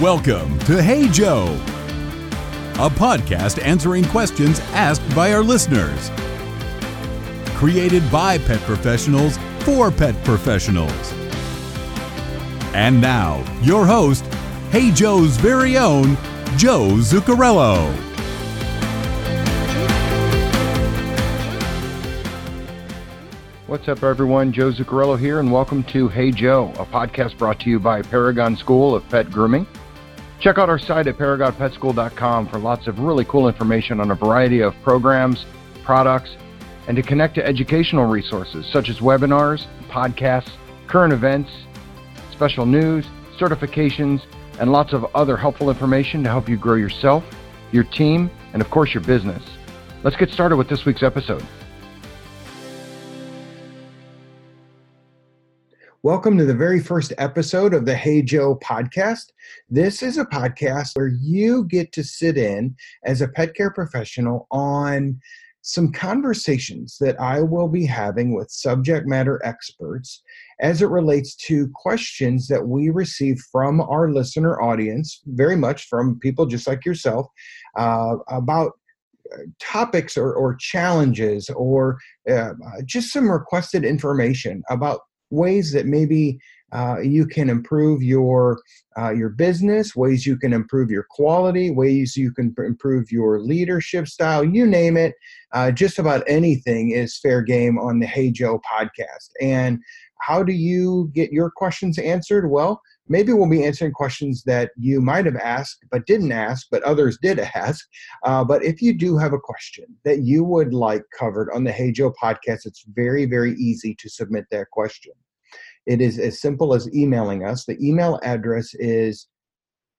Welcome to Hey Joe, a podcast answering questions asked by our listeners. Created by pet professionals for pet professionals. And now, your host, Hey Joe's very own, Joe Zuccarello. What's up, everyone? Joe Zuccarello here, and welcome to Hey Joe, a podcast brought to you by Paragon School of Pet Grooming. Check out our site at paragonpetschool.com for lots of really cool information on a variety of programs, products, and to connect to educational resources such as webinars, podcasts, current events, special news, certifications, and lots of other helpful information to help you grow yourself, your team, and of course your business. Let's get started with this week's episode. Welcome to the very first episode of the Hey Joe podcast. This is a podcast where you get to sit in as a pet care professional on some conversations that I will be having with subject matter experts as it relates to questions that we receive from our listener audience, very much from people just like yourself, uh, about uh, topics or, or challenges or uh, just some requested information about ways that maybe uh, you can improve your uh, your business, ways you can improve your quality, ways you can improve your leadership style. You name it, uh, just about anything is fair game on the Hey Joe podcast. And how do you get your questions answered? Well, maybe we'll be answering questions that you might have asked but didn't ask, but others did ask. Uh, but if you do have a question that you would like covered on the Hey Joe podcast, it's very, very easy to submit that question. It is as simple as emailing us. The email address is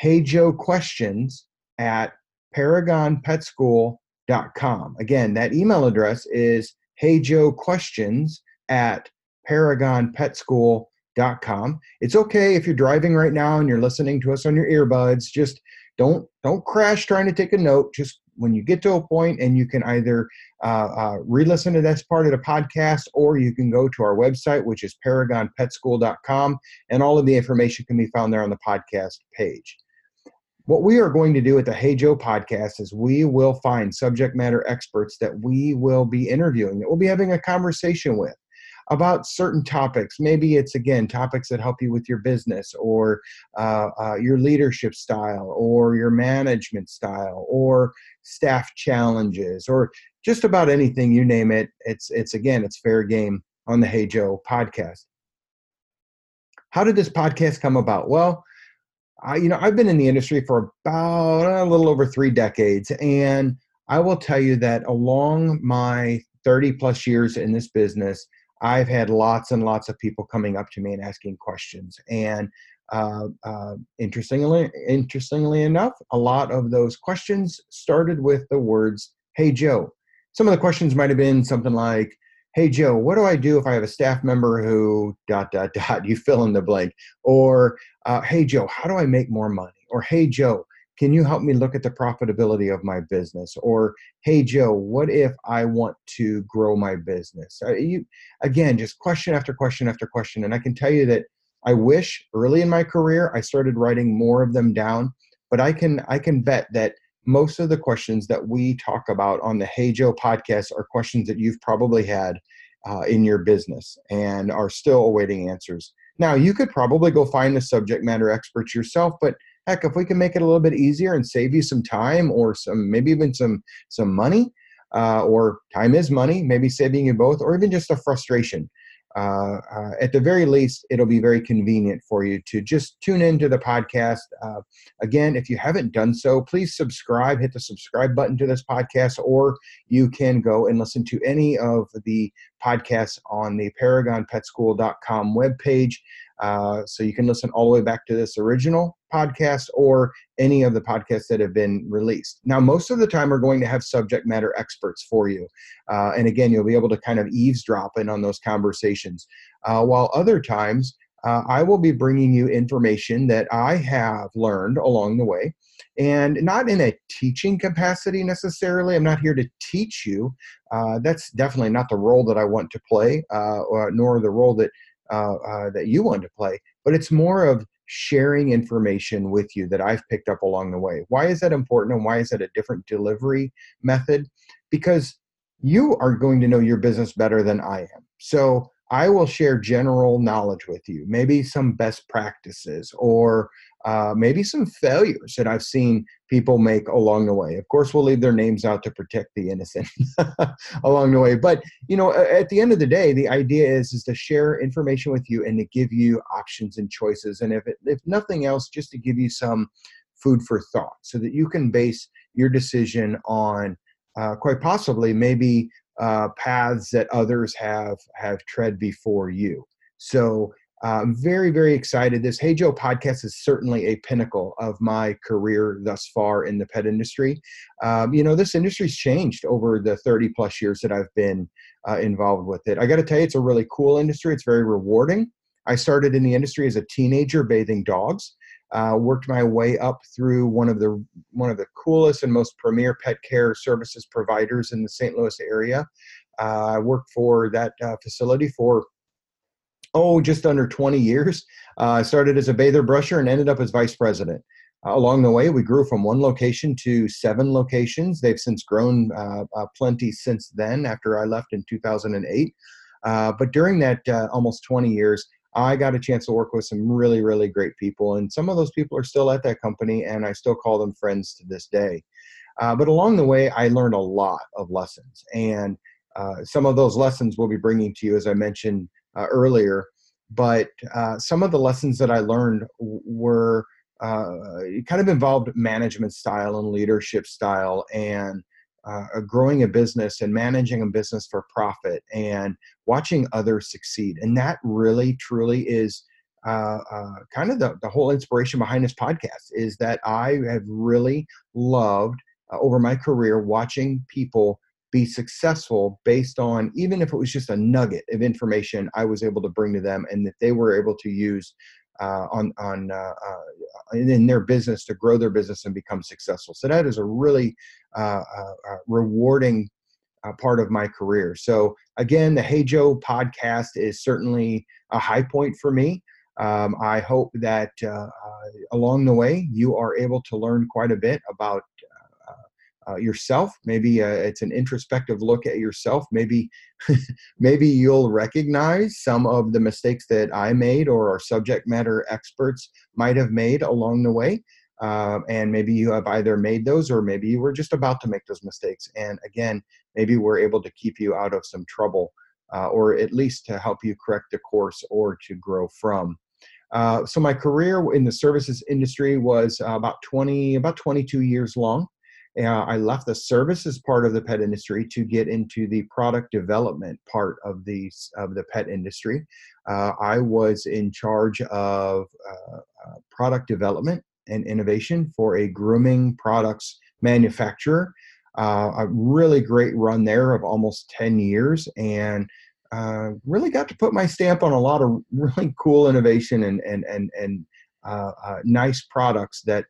heyjoequestions at paragonpetschool.com. Again, that email address is heyjoequestions at paragonpetschool.com. It's okay if you're driving right now and you're listening to us on your earbuds. Just don't don't crash trying to take a note. Just when you get to a point and you can either uh, uh, re-listen to this part of the podcast or you can go to our website which is paragonpetschool.com and all of the information can be found there on the podcast page what we are going to do at the hey joe podcast is we will find subject matter experts that we will be interviewing that we'll be having a conversation with about certain topics. Maybe it's again topics that help you with your business or uh, uh, your leadership style or your management style or staff challenges or just about anything you name it. It's it's again it's fair game on the Hey Joe podcast. How did this podcast come about? Well, I, you know I've been in the industry for about a little over three decades, and I will tell you that along my 30 plus years in this business, I've had lots and lots of people coming up to me and asking questions. And uh, uh, interestingly, interestingly enough, a lot of those questions started with the words "Hey Joe." Some of the questions might have been something like, "Hey Joe, what do I do if I have a staff member who dot dot dot?" You fill in the blank. Or, uh, "Hey Joe, how do I make more money?" Or, "Hey Joe, can you help me look at the profitability of my business? Or hey joe what if i want to grow my business? Uh, you, again just question after question after question. And i can tell you that i wish early in my career i started writing more of them down but i can i can bet that most of the questions that we talk about on the hey joe podcast are questions that you've probably had uh, in your business and are still awaiting answers. Now you could probably go find the subject matter experts yourself but heck if we can make it a little bit easier and save you some time or some maybe even some some money uh, or time is money maybe saving you both or even just a frustration uh, uh, at the very least it'll be very convenient for you to just tune into the podcast. Uh, again if you haven't done so please subscribe hit the subscribe button to this podcast or you can go and listen to any of the podcasts on the paragonpetschool.com webpage uh, so you can listen all the way back to this original podcast or any of the podcasts that have been released. Now, most of the time, we're going to have subject matter experts for you. Uh, and again, you'll be able to kind of eavesdrop in on those conversations. Uh, while other times, uh, I will be bringing you information that I have learned along the way, and not in a teaching capacity necessarily. I'm not here to teach you. Uh, that's definitely not the role that I want to play, uh, or, nor the role that uh, uh, that you want to play, but it's more of sharing information with you that I've picked up along the way. Why is that important and why is that a different delivery method? Because you are going to know your business better than I am. So I will share general knowledge with you, maybe some best practices or uh, maybe some failures that I've seen people make along the way. Of course, we'll leave their names out to protect the innocent along the way. But you know, at the end of the day, the idea is is to share information with you and to give you options and choices. And if it, if nothing else, just to give you some food for thought, so that you can base your decision on uh, quite possibly maybe uh, paths that others have have tread before you. So I'm very very excited. This Hey Joe podcast is certainly a pinnacle of my career thus far in the pet industry. Um, you know, this industry's changed over the 30 plus years that I've been uh, involved with it. I got to tell you, it's a really cool industry. It's very rewarding. I started in the industry as a teenager bathing dogs. Uh, worked my way up through one of the one of the coolest and most premier pet care services providers in the St. Louis area. Uh, I worked for that uh, facility for oh just under 20 years. Uh, I started as a bather brusher and ended up as vice president. Uh, along the way, we grew from one location to seven locations. They've since grown uh, plenty since then. After I left in 2008. but during that almost 20 years, I got a chance to work with some really, really great people. And some of those people are still at that company, and I still call them friends to this day. Uh, but along the way, I learned a lot of lessons. And uh, some of those lessons we'll be bringing to you, as I mentioned uh, earlier. But uh, some of the lessons that I learned were uh, kind of involved management style and leadership style and uh, growing a business and managing a business for profit and watching others succeed. And that really, truly is uh, uh, kind of the, the whole inspiration behind this podcast is that I have really loved uh, over my career watching people be successful based on even if it was just a nugget of information I was able to bring to them and that they were able to use uh, on on uh, uh, in their business to grow their business and become successful. So that is a really uh, uh, uh, rewarding part of my career. So again, the Hey Joe podcast is certainly a high point for me. Um, I hope that along the way you are able to learn quite a bit about uh, yourself. Maybe uh, it's an introspective look at yourself. Maybe, maybe you'll recognize some of the mistakes that I made or our subject matter experts might have made along the way. Uh, and maybe you have either made those or maybe you were just about to make those mistakes. And again, maybe we're able to keep you out of some trouble uh, or at least to help you correct the course or to grow from. Uh, so my career in the services industry was about 20, about 22 years long. Uh, I left the services part of the pet industry to get into the product development part of the of the pet industry. Uh, I was in charge of uh, uh, product development and innovation for a grooming products manufacturer. Uh, a really great run there of almost ten years, and uh, really got to put my stamp on a lot of really cool innovation and and and and nice products that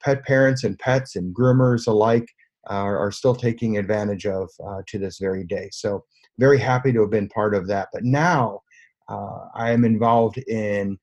pet parents and pets and groomers alike are, are still taking advantage of uh, to this very day. So, very happy to have been part of that. But now uh, I am involved in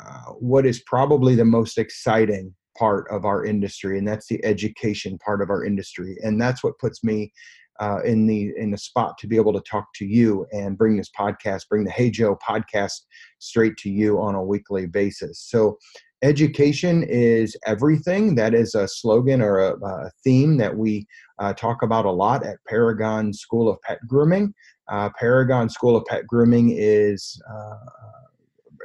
uh, what is probably the most exciting part of our industry, and that's the education part of our industry. And that's what puts me uh, in the in the spot to be able to talk to you and bring this podcast, bring the Hey Joe podcast straight to you on a weekly basis. So education is everything. That is a slogan or a, a theme that we uh, talk about a lot at Paragon School of Pet Grooming. Uh, Paragon School of Pet Grooming is uh,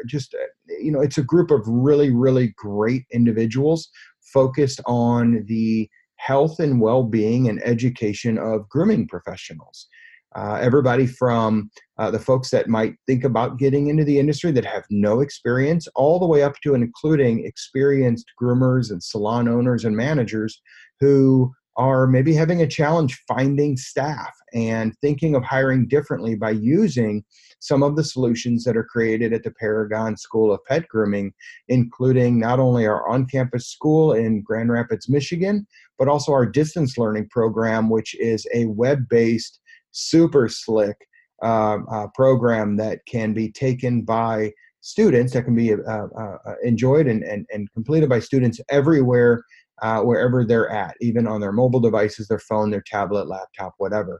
just, uh, you know, it's a group of really, really great individuals focused on the health and well being and education of grooming professionals. Uh, everybody from uh, the folks that might think about getting into the industry that have no experience, all the way up to and including experienced groomers and salon owners and managers who are maybe having a challenge finding staff and thinking of hiring differently by using some of the solutions that are created at the Paragon School of Pet Grooming, including not only our on campus school in Grand Rapids, Michigan, but also our distance learning program, which is a web based super slick uh, uh, program that can be taken by students, that can be uh, uh, uh, enjoyed and, and, and completed by students everywhere, wherever they're at, even on their mobile devices, their phone, their tablet, laptop, whatever.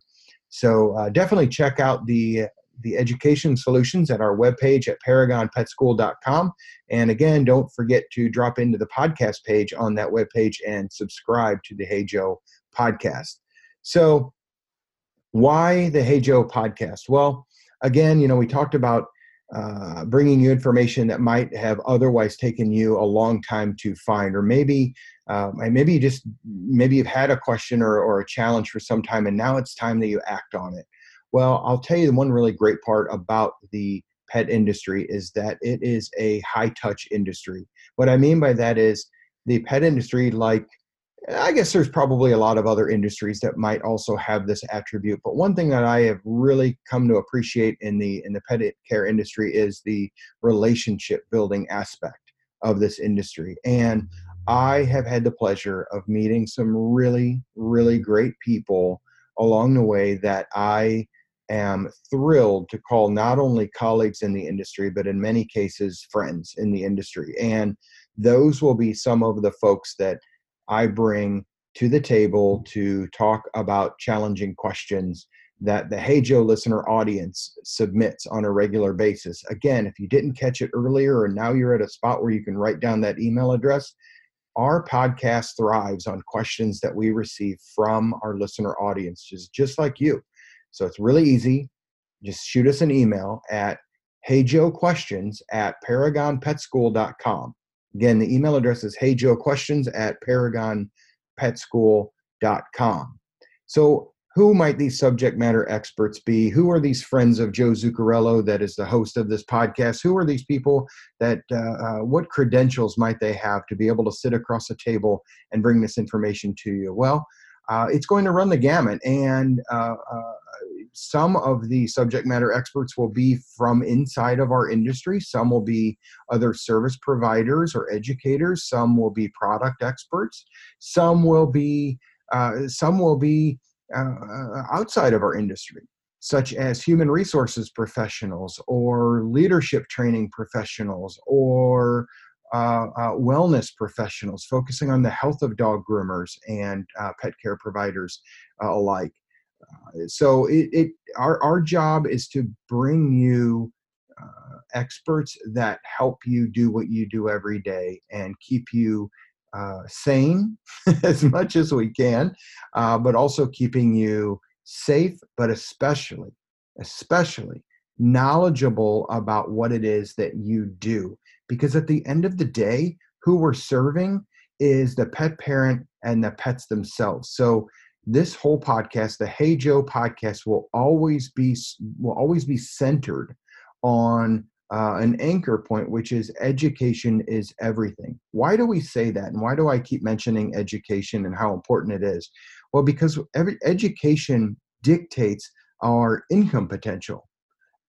So definitely check out the the education solutions at our webpage at paragonpetschool.com. And again, don't forget to drop into the podcast page on that webpage and subscribe to the Hey Joe podcast. So, why the Hey Joe podcast? Well, again, you know, we talked about uh, bringing you information that might have otherwise taken you a long time to find, or maybe, uh, maybe you just maybe you've had a question or, or a challenge for some time, and now it's time that you act on it. Well, I'll tell you the one really great part about the pet industry is that it is a high touch industry. What I mean by that is the pet industry, like I guess there's probably a lot of other industries that might also have this attribute, but one thing that I have really come to appreciate in the in the pet care industry is the relationship building aspect of this industry. And I have had the pleasure of meeting some really really great people along the way that I am thrilled to call not only colleagues in the industry, but in many cases, friends in the industry. And those will be some of the folks that I bring to the table mm. to talk about challenging questions that the Hey Joe listener audience submits on a regular basis. Again, if you didn't catch it earlier and now you're at a spot where you can write down that email address, our podcast thrives on questions that we receive from our listener audience, just, just like you. So it's really easy. Just shoot us an email at heyjoequestions at paragonpetschool.com. Again, the email address is heyjoequestions at paragonpetschool.com. So who might these subject matter experts be? Who are these friends of Joe Zuccarello that is the host of this podcast? Who are these people that, uh, uh, what credentials might they have to be able to sit across a table and bring this information to you? Well, uh, it's going to run the gamut. And uh, uh, some of the subject matter experts will be from inside of our industry, some will be other service providers or educators, some will be product experts, some will be uh, some will be uh, outside of our industry such as human resources professionals or leadership training professionals or uh, uh, wellness professionals focusing on the health of dog groomers and uh, pet care providers uh, alike. Uh, so it, it, our, our job is to bring you uh, experts that help you do what you do every day and keep you sane as much as we can, but also keeping you safe, but especially, especially knowledgeable about what it is that you do because at the end of the day, who we're serving is the pet parent and the pets themselves. So this whole podcast, the Hey Joe podcast, will always be will always be centered on uh, an anchor point, which is education is everything. Why do we say that, and why do I keep mentioning education and how important it is? Well, because every education dictates our income potential.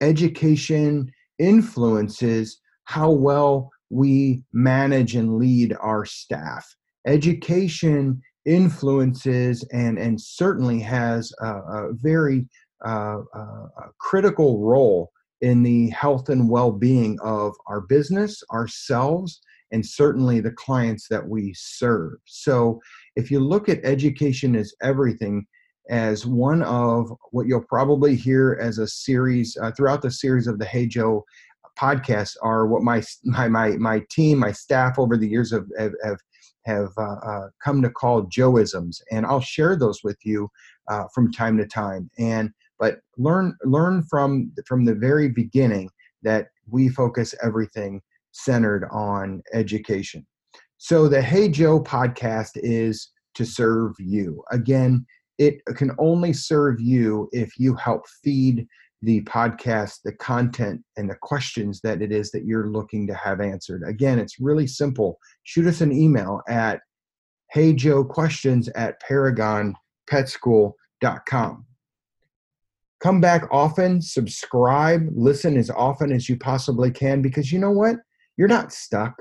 Education influences how well we manage and lead our staff. Education influences and, and certainly has a, a very uh, uh, a critical role in the health and well being of our business, ourselves, and certainly the clients that we serve. So, if you look at education as everything, as one of what you'll probably hear as a series uh, throughout the series of the Hey Joe podcasts are what my my my, my team, my staff over the years have have have, have uh, uh, come to call Joeisms, and I'll share those with you uh, from time to time. And but learn learn from from the very beginning that we focus everything centered on education. So the Hey Joe podcast is to serve you. Again, it can only serve you if you help feed the podcast, the content, and the questions that it is that you're looking to have answered. Again, it's really simple. Shoot us an email at heyjoequestions at paragonpetschool.com. Come back often, subscribe, listen as often as you possibly can because you know what? You're not stuck.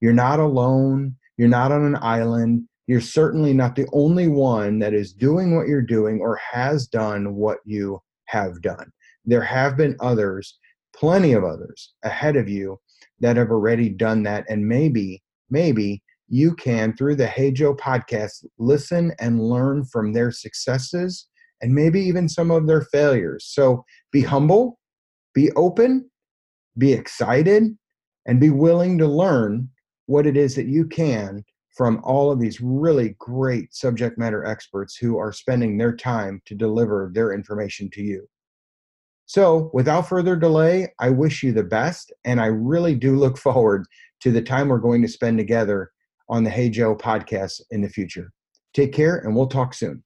You're not alone. You're not on an island. You're certainly not the only one that is doing what you're doing or has done what you have done there have been others, plenty of others ahead of you that have already done that. And maybe, maybe you can, through the Hey Joe podcast, listen and learn from their successes and maybe even some of their failures. So be humble, be open, be excited, and be willing to learn what it is that you can from all of these really great subject matter experts who are spending their time to deliver their information to you. So, without further delay, I wish you the best, and I really do look forward to the time we're going to spend together on the Hey Joe podcast in the future. Take care, and we'll talk soon.